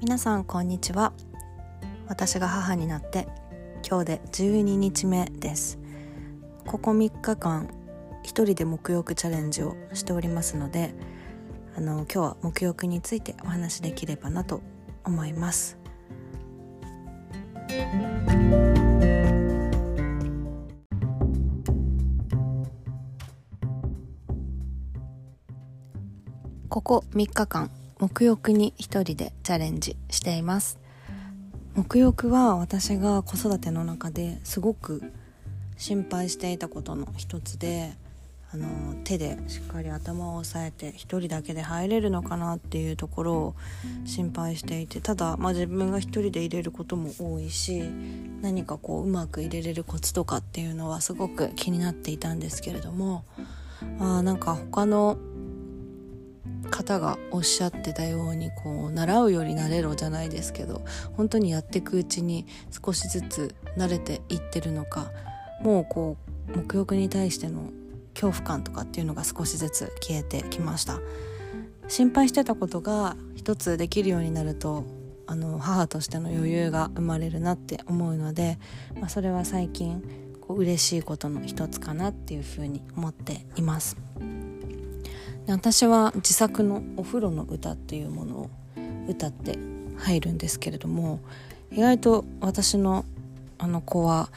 皆さんこんにちは。私が母になって今日で12日目です。ここ3日間一人で沐浴チャレンジをしておりますのであの今日は沐浴についてお話できればなと思います。ここ3日間沐浴に一人でチャレンジしています。沐浴は私が子育ての中ですごく心配していたことの一つであの手でしっかり頭を押さえて一人だけで入れるのかなっていうところを心配していてただ、まあ、自分が一人で入れることも多いし何かこううまく入れれるコツとかっていうのはすごく気になっていたんですけれどもあなんか他の方がおっしゃってたようにこう習うより慣れろじゃないですけど本当にやっていくうちに少しずつ慣れていってるのかもうこう目浴に対しての恐怖感とかっていうのが少しずつ消えてきました心配してたことが一つできるようになるとあの母としての余裕が生まれるなって思うので、まあ、それは最近こう嬉しいことの一つかなっていうふうに思っています。私は自作のお風呂の歌っていうものを歌って入るんですけれども意外と私のあの子は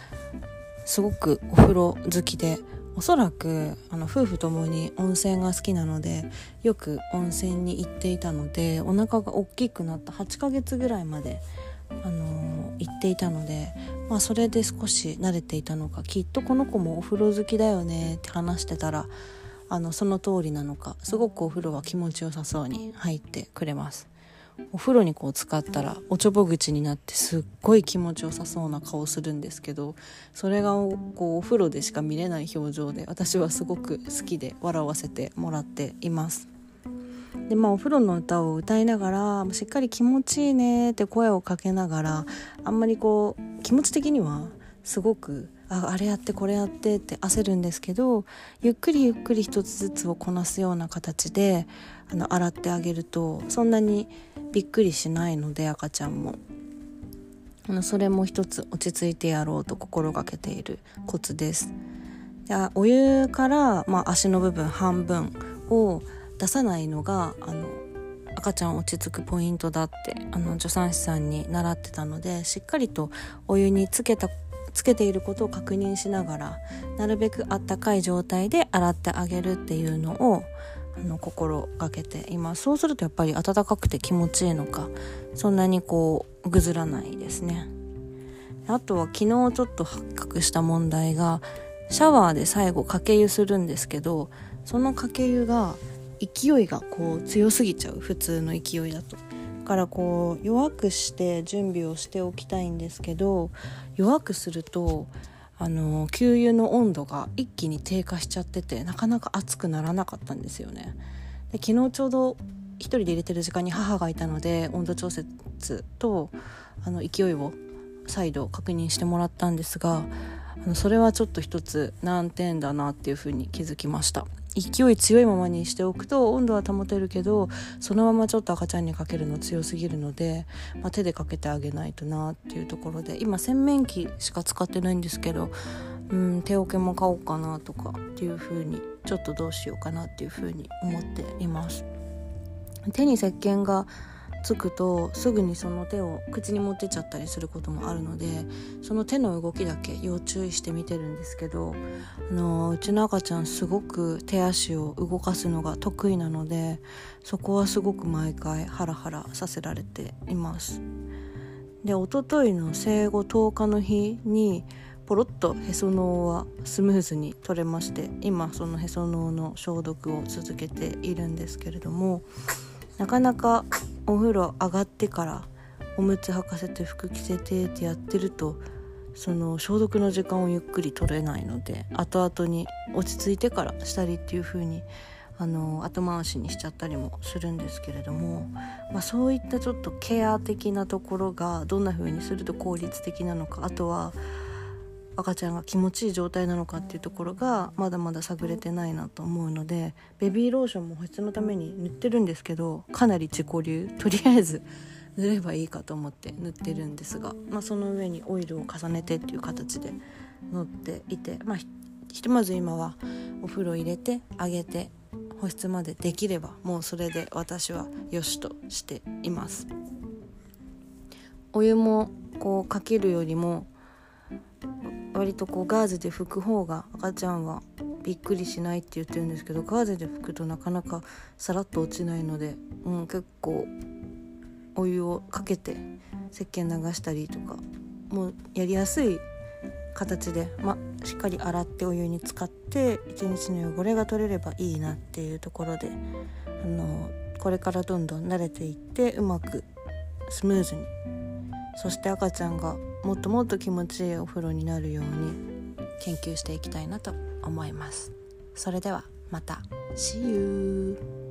すごくお風呂好きでおそらくあの夫婦ともに温泉が好きなのでよく温泉に行っていたのでお腹が大きくなった8ヶ月ぐらいまで、あのー、行っていたので、まあ、それで少し慣れていたのかきっとこの子もお風呂好きだよねって話してたらあのその通りなのかすごくお風呂は気持ちよさそうに入ってくれます。お風呂にこう使ったらおちょぼ口になってすっごい気持ちよさそうな顔するんですけどそれがこうお風呂でしか見れない表情で私はすごく好きで笑わせてもらっています。でまあお風呂の歌を歌いながらしっかり気持ちいいねって声をかけながらあんまりこう気持ち的にはすごくああれやってこれやってって焦るんですけどゆっくりゆっくり一つずつをこなすような形であの洗ってあげるとそんなにびっくりしないので赤ちゃんもあのそれも一つ落ち着いてやろうと心がけているコツです。でお湯から、まあ、足の部分半分を出さないのがあの赤ちゃん落ち着くポイントだってあの助産師さんに習ってたのでしっかりとお湯につけたつけていることを確認しながらなるべくあったかい状態で洗ってあげるっていうのをあの心がけています。そうするとやっぱり暖かくて気持ちいいのかそんなにこうぐずらないですね。あとは昨日ちょっと発覚した問題がシャワーで最後かけ湯するんですけどそのかけ湯が勢いがこう強すぎちゃう。普通の勢いだと。からこう弱くして準備をしておきたいんですけど弱くするとあの給油の温度が一気に低下しちゃっててなかなか熱くならなかったんですよね。で昨日ちょうど一人で入れてる時間に母がいたので温度調節とあの勢いを再度確認してもらったんですがあのそれはちょっと一つ難点だなっていうふうに気づきました。勢い強いままにしておくと温度は保てるけどそのままちょっと赤ちゃんにかけるの強すぎるので、まあ、手でかけてあげないとなっていうところで今洗面器しか使ってないんですけどうん手桶も買おうかなとかっていう風にちょっとどうしようかなっていう風に思っています。手に石鹸がつくとすぐにその手を口に持ってっちゃったりすることもあるのでその手の動きだけ要注意して見てるんですけどあのうちの赤ちゃんすごく手足を動かすのが得意なのでそこはすごく毎回ハラハラさせられています。で一昨日の生後10日の日にポロッとへその緒はスムーズに取れまして今そのへその緒の消毒を続けているんですけれどもなかなかお風呂上がってからおむつ履かせて服着せてってやってるとその消毒の時間をゆっくり取れないので後々に落ち着いてからしたりっていう風にあの後回しにしちゃったりもするんですけれども、まあ、そういったちょっとケア的なところがどんな風にすると効率的なのかあとは赤ちゃんが気持ちいい状態なのかっていうところがまだまだ探れてないなと思うのでベビーローションも保湿のために塗ってるんですけどかなり自己流とりあえず塗ればいいかと思って塗ってるんですが、まあ、その上にオイルを重ねてっていう形で塗っていて、まあ、ひとまず今はお風呂入れてあげて保湿までできればもうそれで私はよしとしています。お湯もこうかけるよりも割とこうガーゼで拭く方が赤ちゃんはびっくりしないって言ってるんですけどガーゼで拭くとなかなかさらっと落ちないので、うん、結構お湯をかけて石鹸流したりとかもうやりやすい形で、ま、しっかり洗ってお湯に浸かって一日の汚れが取れればいいなっていうところであのこれからどんどん慣れていってうまくスムーズに。そして赤ちゃんがもっともっと気持ちいいお風呂になるように研究していきたいなと思います。それではまた See you!